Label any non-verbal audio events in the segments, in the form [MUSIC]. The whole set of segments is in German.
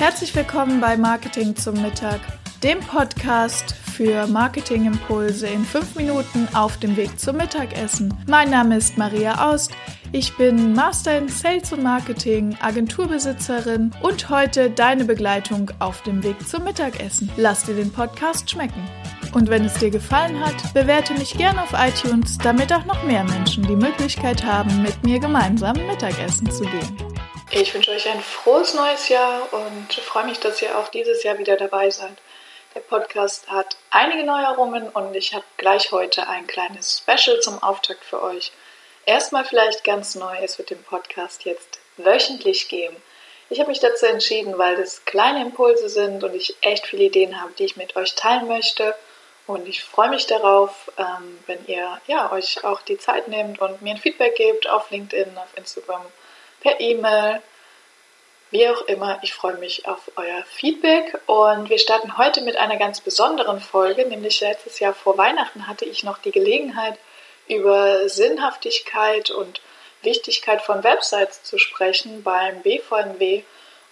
Herzlich willkommen bei Marketing zum Mittag, dem Podcast für Marketingimpulse in fünf Minuten auf dem Weg zum Mittagessen. Mein Name ist Maria Aust. Ich bin Master in Sales und Marketing, Agenturbesitzerin und heute deine Begleitung auf dem Weg zum Mittagessen. Lass dir den Podcast schmecken. Und wenn es dir gefallen hat, bewerte mich gerne auf iTunes, damit auch noch mehr Menschen die Möglichkeit haben, mit mir gemeinsam Mittagessen zu gehen. Ich wünsche euch ein frohes neues Jahr und freue mich, dass ihr auch dieses Jahr wieder dabei seid. Der Podcast hat einige Neuerungen und ich habe gleich heute ein kleines Special zum Auftakt für euch. Erstmal vielleicht ganz neu, es wird den Podcast jetzt wöchentlich geben. Ich habe mich dazu entschieden, weil das kleine Impulse sind und ich echt viele Ideen habe, die ich mit euch teilen möchte. Und ich freue mich darauf, ähm, wenn ihr ja, euch auch die Zeit nehmt und mir ein Feedback gebt auf LinkedIn, auf Instagram, per E-Mail wie auch immer, ich freue mich auf euer Feedback und wir starten heute mit einer ganz besonderen Folge, nämlich letztes Jahr vor Weihnachten hatte ich noch die Gelegenheit, über Sinnhaftigkeit und Wichtigkeit von Websites zu sprechen beim BVMW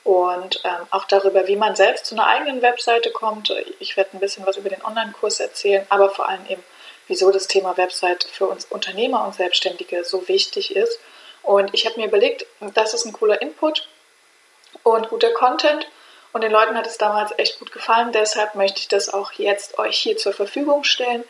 und ähm, auch darüber, wie man selbst zu einer eigenen Webseite kommt. Ich werde ein bisschen was über den Online-Kurs erzählen, aber vor allem eben, wieso das Thema Website für uns Unternehmer und Selbstständige so wichtig ist. Und ich habe mir überlegt, das ist ein cooler Input und guter Content. Und den Leuten hat es damals echt gut gefallen. Deshalb möchte ich das auch jetzt euch hier zur Verfügung stellen.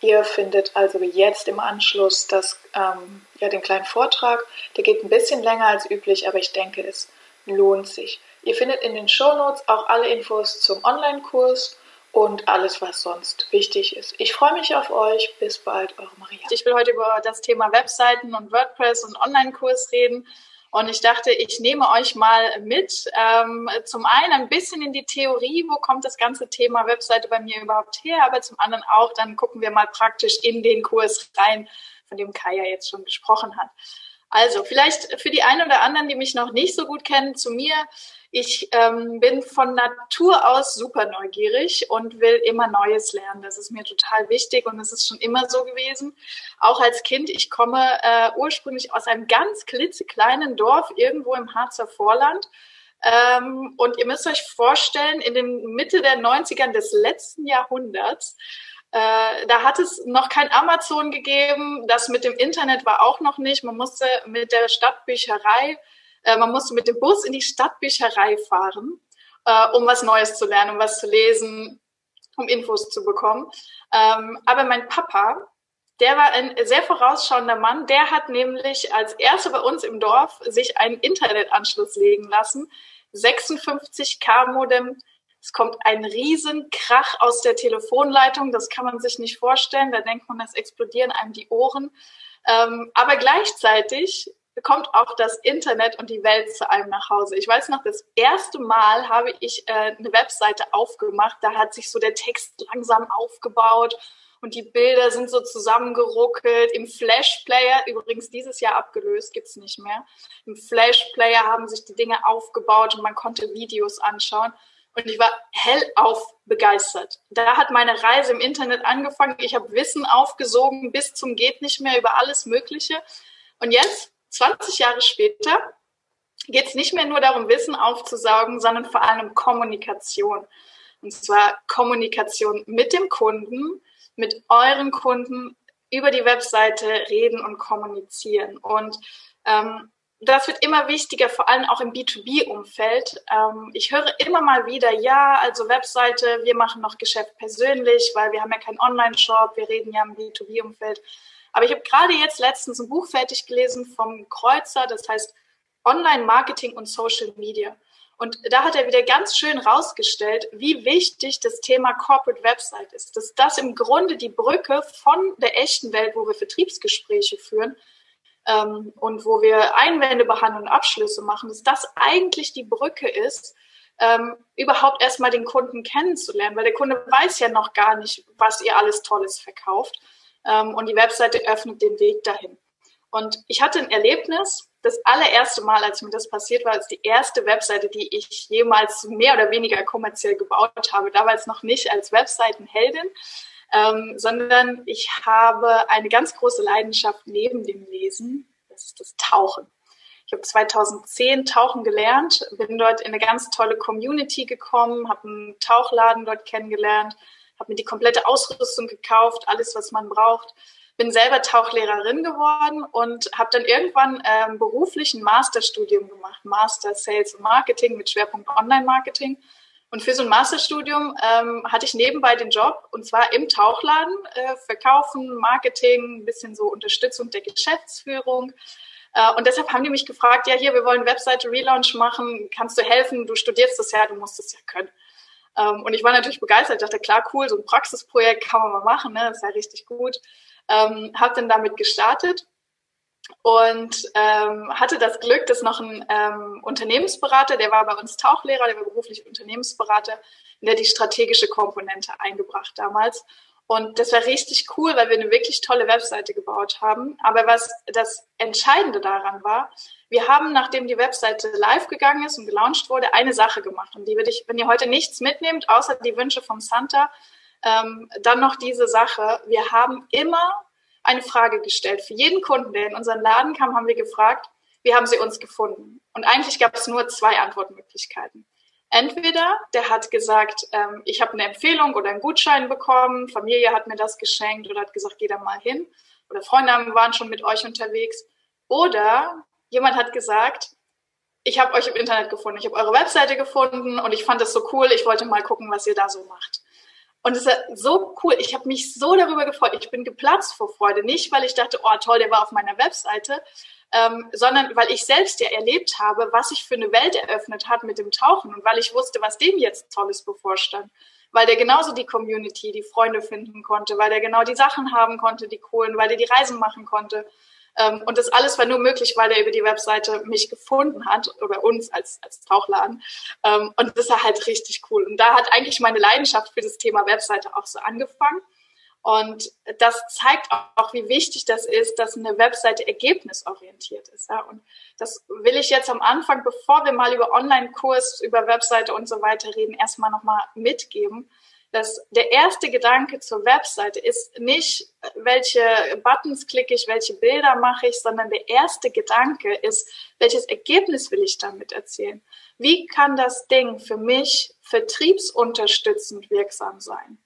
Ihr findet also jetzt im Anschluss das, ähm, ja, den kleinen Vortrag. Der geht ein bisschen länger als üblich, aber ich denke, es lohnt sich. Ihr findet in den Shownotes auch alle Infos zum Online-Kurs und alles, was sonst wichtig ist. Ich freue mich auf euch. Bis bald, eure Maria. Ich will heute über das Thema Webseiten und WordPress und Online-Kurs reden. Und ich dachte, ich nehme euch mal mit. Ähm, zum einen ein bisschen in die Theorie, wo kommt das ganze Thema Webseite bei mir überhaupt her, aber zum anderen auch, dann gucken wir mal praktisch in den Kurs rein, von dem Kai ja jetzt schon gesprochen hat. Also vielleicht für die einen oder anderen, die mich noch nicht so gut kennen, zu mir. Ich ähm, bin von Natur aus super neugierig und will immer Neues lernen. Das ist mir total wichtig und es ist schon immer so gewesen. Auch als Kind. Ich komme äh, ursprünglich aus einem ganz klitzekleinen Dorf irgendwo im Harzer Vorland. Ähm, und ihr müsst euch vorstellen, in den Mitte der 90ern des letzten Jahrhunderts äh, da hat es noch kein Amazon gegeben. Das mit dem Internet war auch noch nicht. Man musste mit der Stadtbücherei, äh, man musste mit dem Bus in die Stadtbücherei fahren, äh, um was Neues zu lernen, um was zu lesen, um Infos zu bekommen. Ähm, aber mein Papa, der war ein sehr vorausschauender Mann. Der hat nämlich als erster bei uns im Dorf sich einen Internetanschluss legen lassen. 56K Modem es kommt ein Riesenkrach aus der Telefonleitung. Das kann man sich nicht vorstellen. Da denkt man, es explodieren einem die Ohren. Ähm, aber gleichzeitig kommt auch das Internet und die Welt zu einem nach Hause. Ich weiß noch, das erste Mal habe ich äh, eine Webseite aufgemacht. Da hat sich so der Text langsam aufgebaut und die Bilder sind so zusammengeruckelt. Im Flash Player, übrigens dieses Jahr abgelöst, gibt's nicht mehr. Im Flash Player haben sich die Dinge aufgebaut und man konnte Videos anschauen. Und ich war hellauf begeistert. Da hat meine Reise im Internet angefangen. Ich habe Wissen aufgesogen bis zum geht nicht mehr über alles Mögliche. Und jetzt, 20 Jahre später, geht es nicht mehr nur darum, Wissen aufzusaugen, sondern vor allem um Kommunikation. Und zwar Kommunikation mit dem Kunden, mit euren Kunden über die Webseite reden und kommunizieren. Und ähm, das wird immer wichtiger, vor allem auch im B2B-Umfeld. Ähm, ich höre immer mal wieder, ja, also Webseite, wir machen noch Geschäft persönlich, weil wir haben ja keinen Online-Shop, wir reden ja im B2B-Umfeld. Aber ich habe gerade jetzt letztens ein Buch fertig gelesen vom Kreuzer, das heißt Online-Marketing und Social Media. Und da hat er wieder ganz schön rausgestellt, wie wichtig das Thema Corporate Website ist. Dass das im Grunde die Brücke von der echten Welt, wo wir Vertriebsgespräche führen, ähm, und wo wir Einwände behandeln und Abschlüsse machen, dass das eigentlich die Brücke ist, ähm, überhaupt erstmal den Kunden kennenzulernen, weil der Kunde weiß ja noch gar nicht, was ihr alles Tolles verkauft. Ähm, und die Webseite öffnet den Weg dahin. Und ich hatte ein Erlebnis, das allererste Mal, als mir das passiert war, ist die erste Webseite, die ich jemals mehr oder weniger kommerziell gebaut habe, damals noch nicht als Webseitenheldin, ähm, sondern ich habe eine ganz große Leidenschaft neben dem Lesen, das ist das Tauchen. Ich habe 2010 Tauchen gelernt, bin dort in eine ganz tolle Community gekommen, habe einen Tauchladen dort kennengelernt, habe mir die komplette Ausrüstung gekauft, alles, was man braucht. Bin selber Tauchlehrerin geworden und habe dann irgendwann ähm, beruflich ein Masterstudium gemacht, Master Sales und Marketing mit Schwerpunkt Online-Marketing. Und für so ein Masterstudium ähm, hatte ich nebenbei den Job und zwar im Tauchladen, äh, Verkaufen, Marketing, ein bisschen so Unterstützung der Geschäftsführung. Äh, und deshalb haben die mich gefragt, ja hier, wir wollen Webseite Relaunch machen, kannst du helfen? Du studierst das ja, du musst es ja können. Ähm, und ich war natürlich begeistert, dachte, klar, cool, so ein Praxisprojekt kann man mal machen, ne? das ist ja richtig gut. Ähm, habe dann damit gestartet und ähm, hatte das Glück, dass noch ein ähm, Unternehmensberater, der war bei uns Tauchlehrer, der war beruflich Unternehmensberater, der die strategische Komponente eingebracht damals. Und das war richtig cool, weil wir eine wirklich tolle Webseite gebaut haben. Aber was das Entscheidende daran war, wir haben, nachdem die Webseite live gegangen ist und gelauncht wurde, eine Sache gemacht. Und die würde ich, wenn ihr heute nichts mitnehmt, außer die Wünsche von Santa, ähm, dann noch diese Sache. Wir haben immer eine Frage gestellt. Für jeden Kunden, der in unseren Laden kam, haben wir gefragt, wie haben sie uns gefunden? Und eigentlich gab es nur zwei Antwortmöglichkeiten. Entweder der hat gesagt, ähm, ich habe eine Empfehlung oder einen Gutschein bekommen, Familie hat mir das geschenkt oder hat gesagt, geh da mal hin. Oder Freunde waren schon mit euch unterwegs. Oder jemand hat gesagt, ich habe euch im Internet gefunden, ich habe eure Webseite gefunden und ich fand das so cool, ich wollte mal gucken, was ihr da so macht. Und es ist so cool. Ich habe mich so darüber gefreut. Ich bin geplatzt vor Freude. Nicht, weil ich dachte, oh toll, der war auf meiner Webseite, ähm, sondern weil ich selbst ja erlebt habe, was sich für eine Welt eröffnet hat mit dem Tauchen und weil ich wusste, was dem jetzt Tolles bevorstand. Weil der genauso die Community, die Freunde finden konnte, weil der genau die Sachen haben konnte, die coolen, weil der die Reisen machen konnte. Ähm, und das alles war nur möglich, weil er über die Webseite mich gefunden hat oder uns als, als Tauchladen. Ähm, und das war halt richtig cool. Und da hat eigentlich meine Leidenschaft für das Thema Webseite auch so angefangen. Und das zeigt auch, wie wichtig das ist, dass eine Webseite ergebnisorientiert ist. Ja? Und das will ich jetzt am Anfang, bevor wir mal über Online-Kurs, über Webseite und so weiter reden, erstmal nochmal mitgeben, dass der erste Gedanke zur Webseite ist nicht, welche Buttons klicke ich, welche Bilder mache ich, sondern der erste Gedanke ist, welches Ergebnis will ich damit erzielen? Wie kann das Ding für mich vertriebsunterstützend wirksam sein?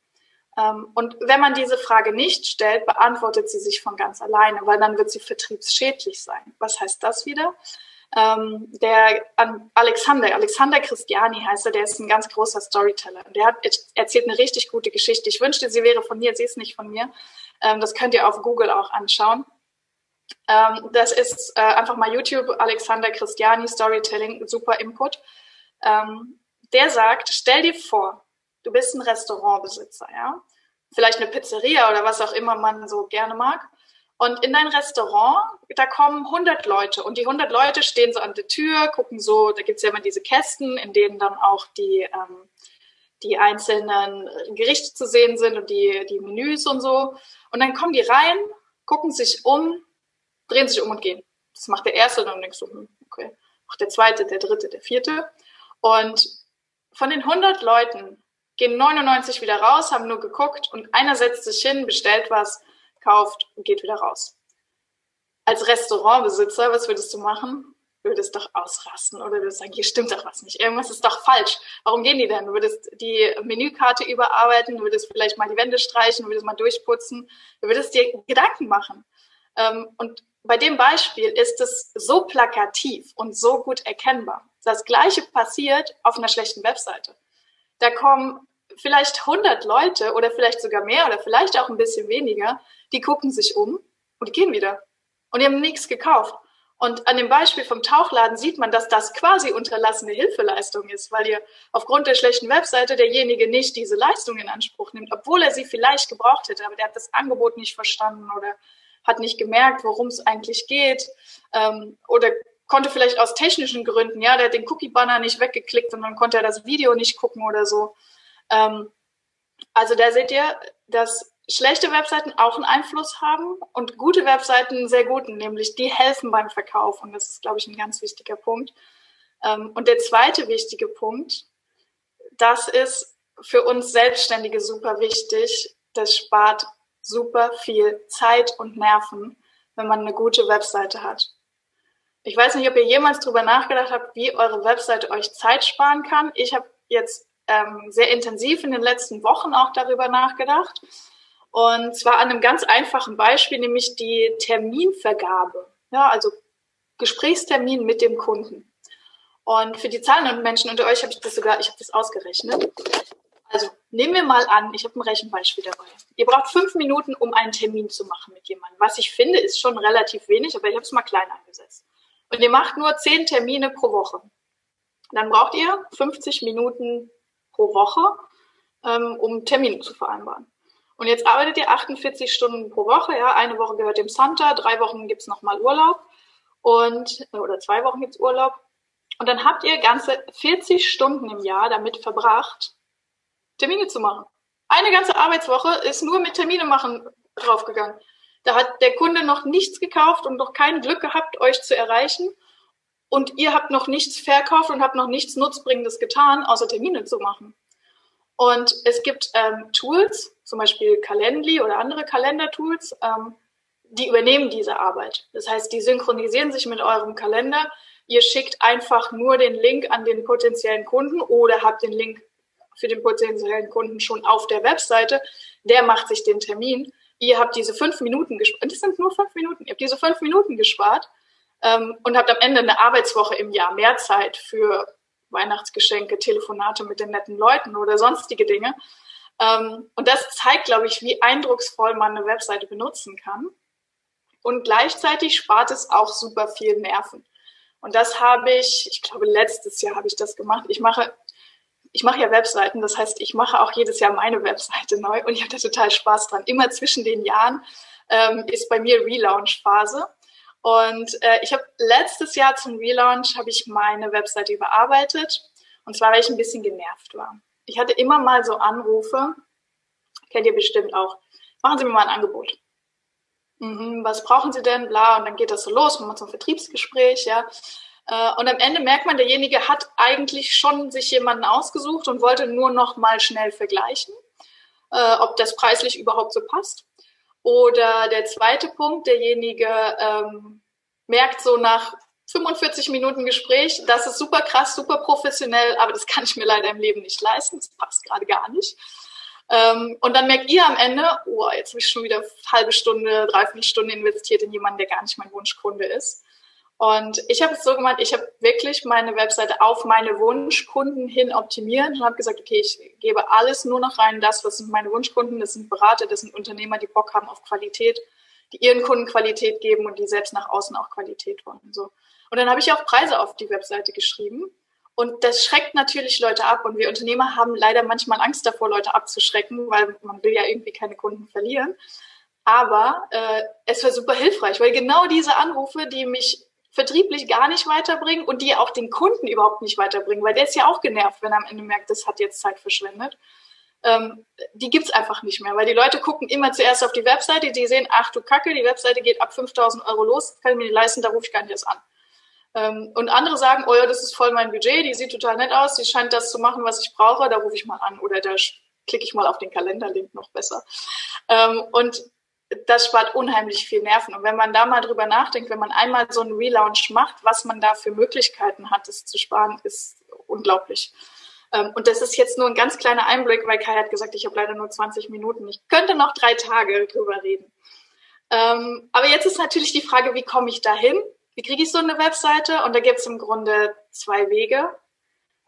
Ähm, und wenn man diese Frage nicht stellt, beantwortet sie sich von ganz alleine, weil dann wird sie vertriebsschädlich sein. Was heißt das wieder? Ähm, der Alexander, Alexander Christiani heißt er, der ist ein ganz großer Storyteller. Der hat erzählt eine richtig gute Geschichte. Ich wünschte, sie wäre von mir, sie ist nicht von mir. Ähm, das könnt ihr auf Google auch anschauen. Ähm, das ist äh, einfach mal YouTube, Alexander Christiani Storytelling, super Input. Ähm, der sagt, stell dir vor, du bist ein Restaurantbesitzer, ja, vielleicht eine Pizzeria oder was auch immer man so gerne mag. Und in dein Restaurant, da kommen 100 Leute und die 100 Leute stehen so an der Tür, gucken so, da gibt's ja immer diese Kästen, in denen dann auch die, ähm, die einzelnen Gerichte zu sehen sind und die, die Menüs und so. Und dann kommen die rein, gucken sich um, drehen sich um und gehen. Das macht der Erste und dann denkst du, hm, okay, macht der Zweite, der Dritte, der Vierte. Und von den 100 Leuten gehen 99 wieder raus, haben nur geguckt und einer setzt sich hin, bestellt was, kauft und geht wieder raus. Als Restaurantbesitzer, was würdest du machen? Du würdest doch ausrasten oder würdest sagen, hier stimmt doch was nicht. Irgendwas ist doch falsch. Warum gehen die denn? Du würdest die Menükarte überarbeiten, du würdest vielleicht mal die Wände streichen, du würdest mal durchputzen, du würdest dir Gedanken machen. Ähm, und bei dem Beispiel ist es so plakativ und so gut erkennbar. Das Gleiche passiert auf einer schlechten Webseite. Da kommen vielleicht 100 Leute oder vielleicht sogar mehr oder vielleicht auch ein bisschen weniger, die gucken sich um und die gehen wieder. Und die haben nichts gekauft. Und an dem Beispiel vom Tauchladen sieht man, dass das quasi unterlassene Hilfeleistung ist, weil ihr aufgrund der schlechten Webseite derjenige nicht diese Leistung in Anspruch nimmt, obwohl er sie vielleicht gebraucht hätte, aber der hat das Angebot nicht verstanden oder hat nicht gemerkt, worum es eigentlich geht ähm, oder konnte vielleicht aus technischen Gründen, ja, der hat den Cookie-Banner nicht weggeklickt und dann konnte er das Video nicht gucken oder so. Ähm, also da seht ihr, dass schlechte Webseiten auch einen Einfluss haben und gute Webseiten einen sehr guten, nämlich die helfen beim Verkauf. Und das ist, glaube ich, ein ganz wichtiger Punkt. Ähm, und der zweite wichtige Punkt, das ist für uns Selbstständige super wichtig. Das spart super viel Zeit und Nerven, wenn man eine gute Webseite hat. Ich weiß nicht, ob ihr jemals darüber nachgedacht habt, wie eure Webseite euch Zeit sparen kann. Ich habe jetzt ähm, sehr intensiv in den letzten Wochen auch darüber nachgedacht. Und zwar an einem ganz einfachen Beispiel, nämlich die Terminvergabe. Ja, also Gesprächstermin mit dem Kunden. Und für die zahlenden Menschen unter euch habe ich das sogar, ich habe das ausgerechnet. Also nehmen wir mal an, ich habe ein Rechenbeispiel dabei. Ihr braucht fünf Minuten, um einen Termin zu machen mit jemandem. Was ich finde, ist schon relativ wenig, aber ich habe es mal klein angesetzt. Und ihr macht nur zehn Termine pro Woche. Dann braucht ihr 50 Minuten pro Woche, ähm, um Termine zu vereinbaren. Und jetzt arbeitet ihr 48 Stunden pro Woche, ja, eine Woche gehört dem Santa, drei Wochen gibt's nochmal Urlaub und oder zwei Wochen gibt's Urlaub. Und dann habt ihr ganze 40 Stunden im Jahr damit verbracht, Termine zu machen. Eine ganze Arbeitswoche ist nur mit Termine machen draufgegangen. Da hat der Kunde noch nichts gekauft und noch kein Glück gehabt, euch zu erreichen. Und ihr habt noch nichts verkauft und habt noch nichts Nutzbringendes getan, außer Termine zu machen. Und es gibt ähm, Tools, zum Beispiel Calendly oder andere Kalendertools, ähm, die übernehmen diese Arbeit. Das heißt, die synchronisieren sich mit eurem Kalender. Ihr schickt einfach nur den Link an den potenziellen Kunden oder habt den Link für den potenziellen Kunden schon auf der Webseite. Der macht sich den Termin. Ihr habt diese fünf Minuten gespart. Das sind nur fünf Minuten. Ihr habt diese fünf Minuten gespart ähm, und habt am Ende eine Arbeitswoche im Jahr mehr Zeit für Weihnachtsgeschenke, Telefonate mit den netten Leuten oder sonstige Dinge. Ähm, und das zeigt, glaube ich, wie eindrucksvoll man eine Webseite benutzen kann. Und gleichzeitig spart es auch super viel Nerven. Und das habe ich, ich glaube, letztes Jahr habe ich das gemacht. Ich mache, ich mache ja Webseiten, das heißt, ich mache auch jedes Jahr meine [LAUGHS] Webseite neu und ich hatte total Spaß dran. Immer zwischen den Jahren ähm, ist bei mir Relaunch-Phase. Und äh, ich habe letztes Jahr zum Relaunch habe ich meine Webseite überarbeitet. Und zwar, weil ich ein bisschen genervt war. Ich hatte immer mal so Anrufe, kennt ihr bestimmt auch. Machen Sie mir mal ein Angebot. Mhm, was brauchen Sie denn? Bla, und dann geht das so los, man macht so ein Vertriebsgespräch, ja. Äh, und am Ende merkt man, derjenige hat eigentlich schon sich jemanden ausgesucht und wollte nur noch mal schnell vergleichen, äh, ob das preislich überhaupt so passt. Oder der zweite Punkt, derjenige ähm, merkt so nach 45 Minuten Gespräch, das ist super krass, super professionell, aber das kann ich mir leider im Leben nicht leisten, das passt gerade gar nicht. Ähm, und dann merkt ihr am Ende, oh, jetzt habe ich schon wieder halbe Stunde, dreiviertel Stunde investiert in jemanden, der gar nicht mein Wunschkunde ist. Und ich habe es so gemacht, ich habe wirklich meine Webseite auf meine Wunschkunden hin optimiert und habe gesagt, okay, ich gebe alles nur noch rein, das, was sind meine Wunschkunden, das sind Berater, das sind Unternehmer, die Bock haben auf Qualität, die ihren Kunden Qualität geben und die selbst nach außen auch Qualität wollen. So. Und dann habe ich auch Preise auf die Webseite geschrieben. Und das schreckt natürlich Leute ab. Und wir Unternehmer haben leider manchmal Angst davor, Leute abzuschrecken, weil man will ja irgendwie keine Kunden verlieren. Aber äh, es war super hilfreich, weil genau diese Anrufe, die mich vertrieblich gar nicht weiterbringen und die auch den Kunden überhaupt nicht weiterbringen, weil der ist ja auch genervt, wenn er am Ende merkt, das hat jetzt Zeit verschwendet. Ähm, die gibt's einfach nicht mehr, weil die Leute gucken immer zuerst auf die Webseite, die sehen, ach du Kacke, die Webseite geht ab 5000 Euro los, kann ich mir nicht leisten, da rufe ich gar nicht erst an. Ähm, und andere sagen, oh ja, das ist voll mein Budget, die sieht total nett aus, die scheint das zu machen, was ich brauche, da rufe ich mal an oder da klicke ich mal auf den Kalenderlink noch besser. Ähm, und das spart unheimlich viel Nerven. Und wenn man da mal drüber nachdenkt, wenn man einmal so einen Relaunch macht, was man da für Möglichkeiten hat, das zu sparen, ist unglaublich. Ähm, und das ist jetzt nur ein ganz kleiner Einblick, weil Kai hat gesagt, ich habe leider nur 20 Minuten. Ich könnte noch drei Tage drüber reden. Ähm, aber jetzt ist natürlich die Frage, wie komme ich da hin? Wie kriege ich so eine Webseite? Und da gibt es im Grunde zwei Wege.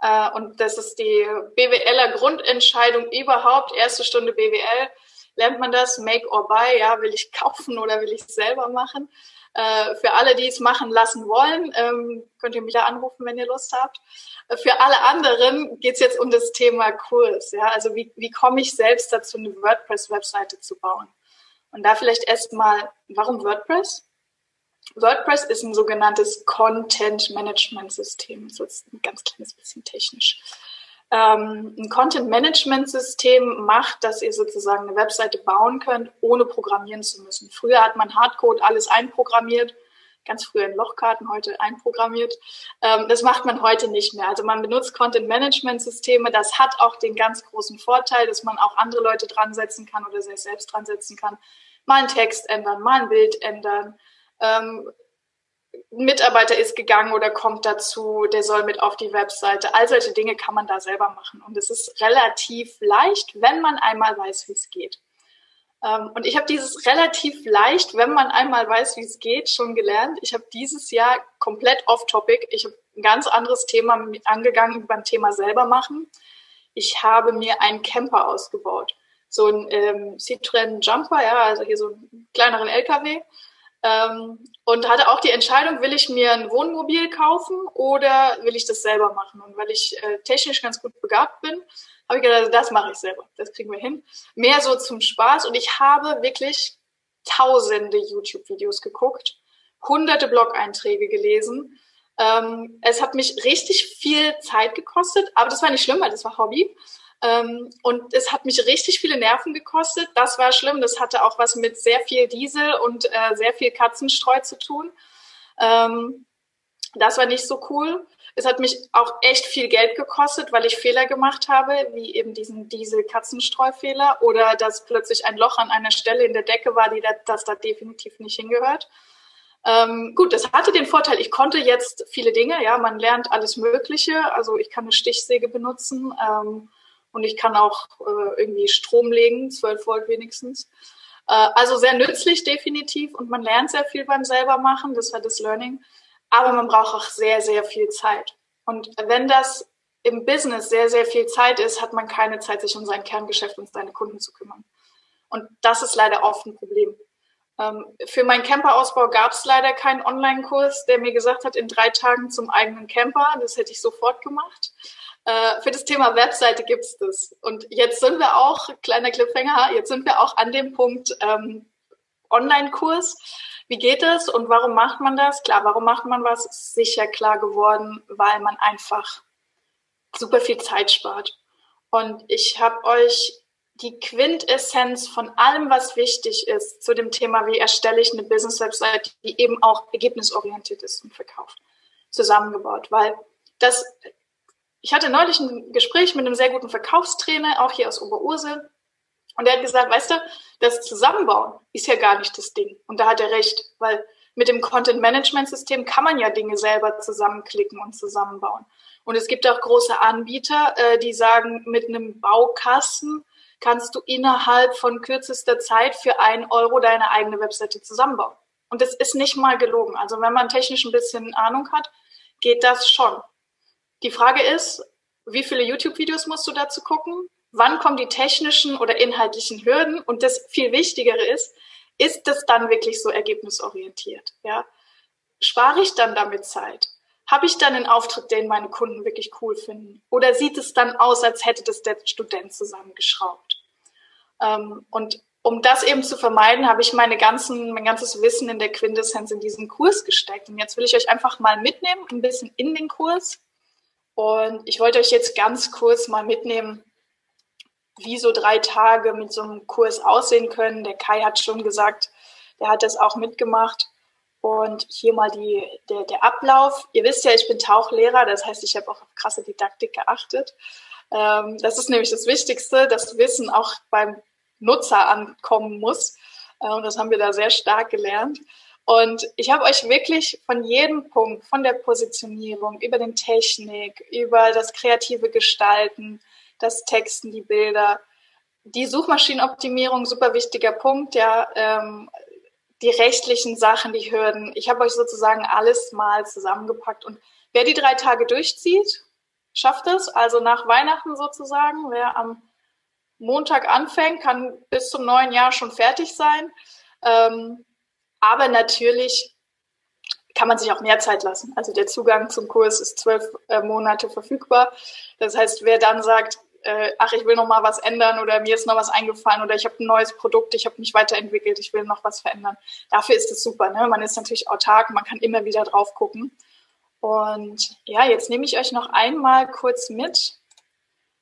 Äh, und das ist die BWLer Grundentscheidung überhaupt, erste Stunde BWL lernt man das, make or buy, ja, will ich kaufen oder will ich es selber machen. Äh, für alle, die es machen lassen wollen, ähm, könnt ihr mich da anrufen, wenn ihr Lust habt. Äh, für alle anderen geht es jetzt um das Thema Kurs. Ja? Also wie, wie komme ich selbst dazu, eine WordPress-Webseite zu bauen? Und da vielleicht erstmal, warum WordPress? WordPress ist ein sogenanntes Content-Management-System. So ist ein ganz kleines bisschen technisch. Ähm, ein Content-Management-System macht, dass ihr sozusagen eine Webseite bauen könnt, ohne programmieren zu müssen. Früher hat man Hardcode alles einprogrammiert, ganz früher in Lochkarten, heute einprogrammiert. Ähm, das macht man heute nicht mehr. Also man benutzt Content-Management-Systeme. Das hat auch den ganz großen Vorteil, dass man auch andere Leute dran setzen kann oder sich selbst dran setzen kann. Mal einen Text ändern, mal ein Bild ändern. Ähm, Mitarbeiter ist gegangen oder kommt dazu, der soll mit auf die Webseite. All solche Dinge kann man da selber machen. Und es ist relativ leicht, wenn man einmal weiß, wie es geht. Ähm, und ich habe dieses relativ leicht, wenn man einmal weiß, wie es geht, schon gelernt. Ich habe dieses Jahr komplett off-topic. Ich habe ein ganz anderes Thema angegangen beim Thema selber machen. Ich habe mir einen Camper ausgebaut. So ein ähm, Citroën Jumper, ja, also hier so einen kleineren LKW ähm, und hatte auch die Entscheidung, will ich mir ein Wohnmobil kaufen oder will ich das selber machen? Und weil ich äh, technisch ganz gut begabt bin, habe ich gedacht, das mache ich selber. Das kriegen wir hin. Mehr so zum Spaß. Und ich habe wirklich tausende YouTube-Videos geguckt, hunderte Blog-Einträge gelesen. Ähm, es hat mich richtig viel Zeit gekostet, aber das war nicht schlimm, weil das war Hobby. Ähm, und es hat mich richtig viele Nerven gekostet. Das war schlimm. Das hatte auch was mit sehr viel Diesel und äh, sehr viel Katzenstreu zu tun. Ähm, das war nicht so cool. Es hat mich auch echt viel Geld gekostet, weil ich Fehler gemacht habe, wie eben diesen Diesel-Katzenstreu-Fehler oder dass plötzlich ein Loch an einer Stelle in der Decke war, die da, das da definitiv nicht hingehört. Ähm, gut, das hatte den Vorteil, ich konnte jetzt viele Dinge, ja, man lernt alles Mögliche. Also ich kann eine Stichsäge benutzen. Ähm, und ich kann auch äh, irgendwie Strom legen, 12 Volt wenigstens. Äh, also sehr nützlich definitiv und man lernt sehr viel beim selber machen, das war das Learning. Aber man braucht auch sehr, sehr viel Zeit. Und wenn das im Business sehr, sehr viel Zeit ist, hat man keine Zeit, sich um sein Kerngeschäft und seine Kunden zu kümmern. Und das ist leider oft ein Problem. Ähm, für meinen Camperausbau gab es leider keinen Online-Kurs, der mir gesagt hat, in drei Tagen zum eigenen Camper. Das hätte ich sofort gemacht. Äh, für das Thema Webseite gibt es das. Und jetzt sind wir auch, kleiner Cliffhanger, jetzt sind wir auch an dem Punkt ähm, Online-Kurs. Wie geht es und warum macht man das? Klar, warum macht man was? Ist sicher klar geworden, weil man einfach super viel Zeit spart. Und ich habe euch die Quintessenz von allem, was wichtig ist zu dem Thema, wie erstelle ich eine Business-Website, die eben auch ergebnisorientiert ist und verkauft, zusammengebaut. Weil das ich hatte neulich ein Gespräch mit einem sehr guten Verkaufstrainer, auch hier aus Oberursel. Und der hat gesagt, weißt du, das Zusammenbauen ist ja gar nicht das Ding. Und da hat er recht, weil mit dem Content-Management-System kann man ja Dinge selber zusammenklicken und zusammenbauen. Und es gibt auch große Anbieter, äh, die sagen, mit einem Baukasten kannst du innerhalb von kürzester Zeit für ein Euro deine eigene Webseite zusammenbauen. Und das ist nicht mal gelogen. Also wenn man technisch ein bisschen Ahnung hat, geht das schon. Die Frage ist, wie viele YouTube-Videos musst du dazu gucken? Wann kommen die technischen oder inhaltlichen Hürden? Und das viel Wichtigere ist, ist das dann wirklich so ergebnisorientiert? Ja? Spare ich dann damit Zeit? Habe ich dann einen Auftritt, den meine Kunden wirklich cool finden? Oder sieht es dann aus, als hätte das der Student zusammengeschraubt? Ähm, und um das eben zu vermeiden, habe ich meine ganzen, mein ganzes Wissen in der Quintessenz in diesen Kurs gesteckt. Und jetzt will ich euch einfach mal mitnehmen, ein bisschen in den Kurs und ich wollte euch jetzt ganz kurz mal mitnehmen, wie so drei Tage mit so einem Kurs aussehen können. Der Kai hat schon gesagt, der hat das auch mitgemacht. Und hier mal die, der, der Ablauf. Ihr wisst ja, ich bin Tauchlehrer, das heißt, ich habe auch auf krasse Didaktik geachtet. Ähm, das ist nämlich das Wichtigste, dass Wissen auch beim Nutzer ankommen muss. Äh, und das haben wir da sehr stark gelernt. Und ich habe euch wirklich von jedem Punkt, von der Positionierung, über den Technik, über das kreative Gestalten, das Texten, die Bilder, die Suchmaschinenoptimierung, super wichtiger Punkt, ja, ähm, die rechtlichen Sachen, die Hürden. Ich habe euch sozusagen alles mal zusammengepackt. Und wer die drei Tage durchzieht, schafft es. Also nach Weihnachten sozusagen, wer am Montag anfängt, kann bis zum neuen Jahr schon fertig sein. Ähm, aber natürlich kann man sich auch mehr Zeit lassen. Also der Zugang zum Kurs ist zwölf äh, Monate verfügbar. Das heißt, wer dann sagt, äh, ach, ich will noch mal was ändern oder mir ist noch was eingefallen oder ich habe ein neues Produkt, ich habe mich weiterentwickelt, ich will noch was verändern. Dafür ist es super. Ne? Man ist natürlich autark, man kann immer wieder drauf gucken. Und ja, jetzt nehme ich euch noch einmal kurz mit.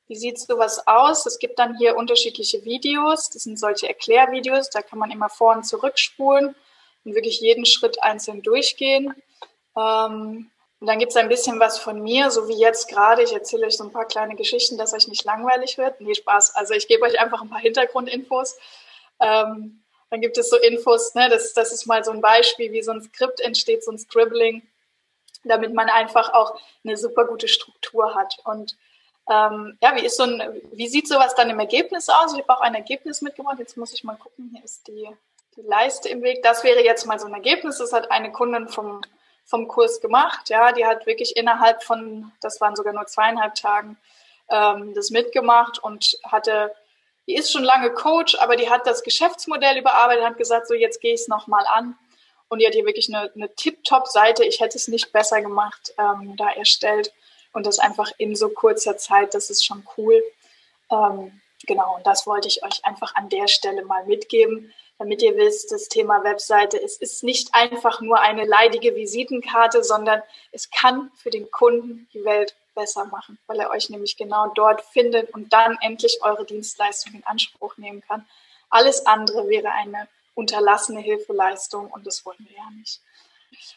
Wie sieht sowas aus? Es gibt dann hier unterschiedliche Videos. Das sind solche Erklärvideos. Da kann man immer vor und zurückspulen und wirklich jeden Schritt einzeln durchgehen. Ähm, und dann gibt es ein bisschen was von mir, so wie jetzt gerade. Ich erzähle euch so ein paar kleine Geschichten, dass euch nicht langweilig wird. Nee, Spaß. Also ich gebe euch einfach ein paar Hintergrundinfos. Ähm, dann gibt es so Infos, ne, das, das ist mal so ein Beispiel, wie so ein Skript entsteht, so ein Scribbling, damit man einfach auch eine super gute Struktur hat. Und ähm, ja, wie ist so ein, wie sieht sowas dann im Ergebnis aus? Ich habe auch ein Ergebnis mitgebracht. Jetzt muss ich mal gucken. Hier ist die, die Leiste im Weg. Das wäre jetzt mal so ein Ergebnis. Das hat eine Kundin vom, vom Kurs gemacht. Ja, die hat wirklich innerhalb von, das waren sogar nur zweieinhalb Tagen, ähm, das mitgemacht und hatte, die ist schon lange Coach, aber die hat das Geschäftsmodell überarbeitet, hat gesagt, so jetzt gehe ich es nochmal an. Und die hat hier wirklich eine, eine Tip-Top-Seite, ich hätte es nicht besser gemacht, ähm, da erstellt und das einfach in so kurzer Zeit, das ist schon cool. Ähm, genau, und das wollte ich euch einfach an der Stelle mal mitgeben, damit ihr wisst, das Thema Webseite, es ist nicht einfach nur eine leidige Visitenkarte, sondern es kann für den Kunden die Welt besser machen, weil er euch nämlich genau dort findet und dann endlich eure Dienstleistung in Anspruch nehmen kann. Alles andere wäre eine unterlassene Hilfeleistung und das wollen wir ja nicht.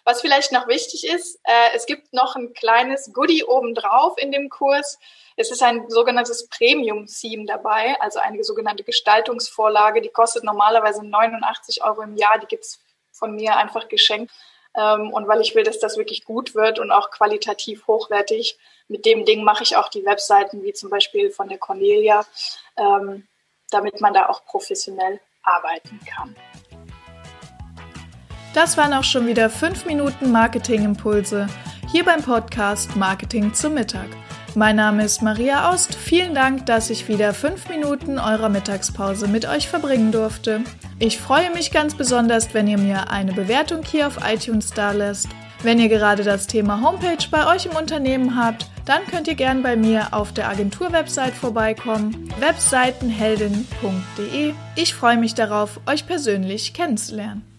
Was vielleicht noch wichtig ist, äh, es gibt noch ein kleines Goodie obendrauf in dem Kurs. Es ist ein sogenanntes Premium-Theme dabei, also eine sogenannte Gestaltungsvorlage. Die kostet normalerweise 89 Euro im Jahr. Die gibt's von mir einfach geschenkt. Ähm, und weil ich will, dass das wirklich gut wird und auch qualitativ hochwertig, mit dem Ding mache ich auch die Webseiten, wie zum Beispiel von der Cornelia, ähm, damit man da auch professionell arbeiten kann. Das waren auch schon wieder 5 Minuten Marketingimpulse hier beim Podcast Marketing zum Mittag. Mein Name ist Maria Aust. Vielen Dank, dass ich wieder 5 Minuten eurer Mittagspause mit euch verbringen durfte. Ich freue mich ganz besonders, wenn ihr mir eine Bewertung hier auf iTunes dalässt. Wenn ihr gerade das Thema Homepage bei euch im Unternehmen habt, dann könnt ihr gern bei mir auf der Agentur-Website vorbeikommen, webseitenheldin.de. Ich freue mich darauf, euch persönlich kennenzulernen.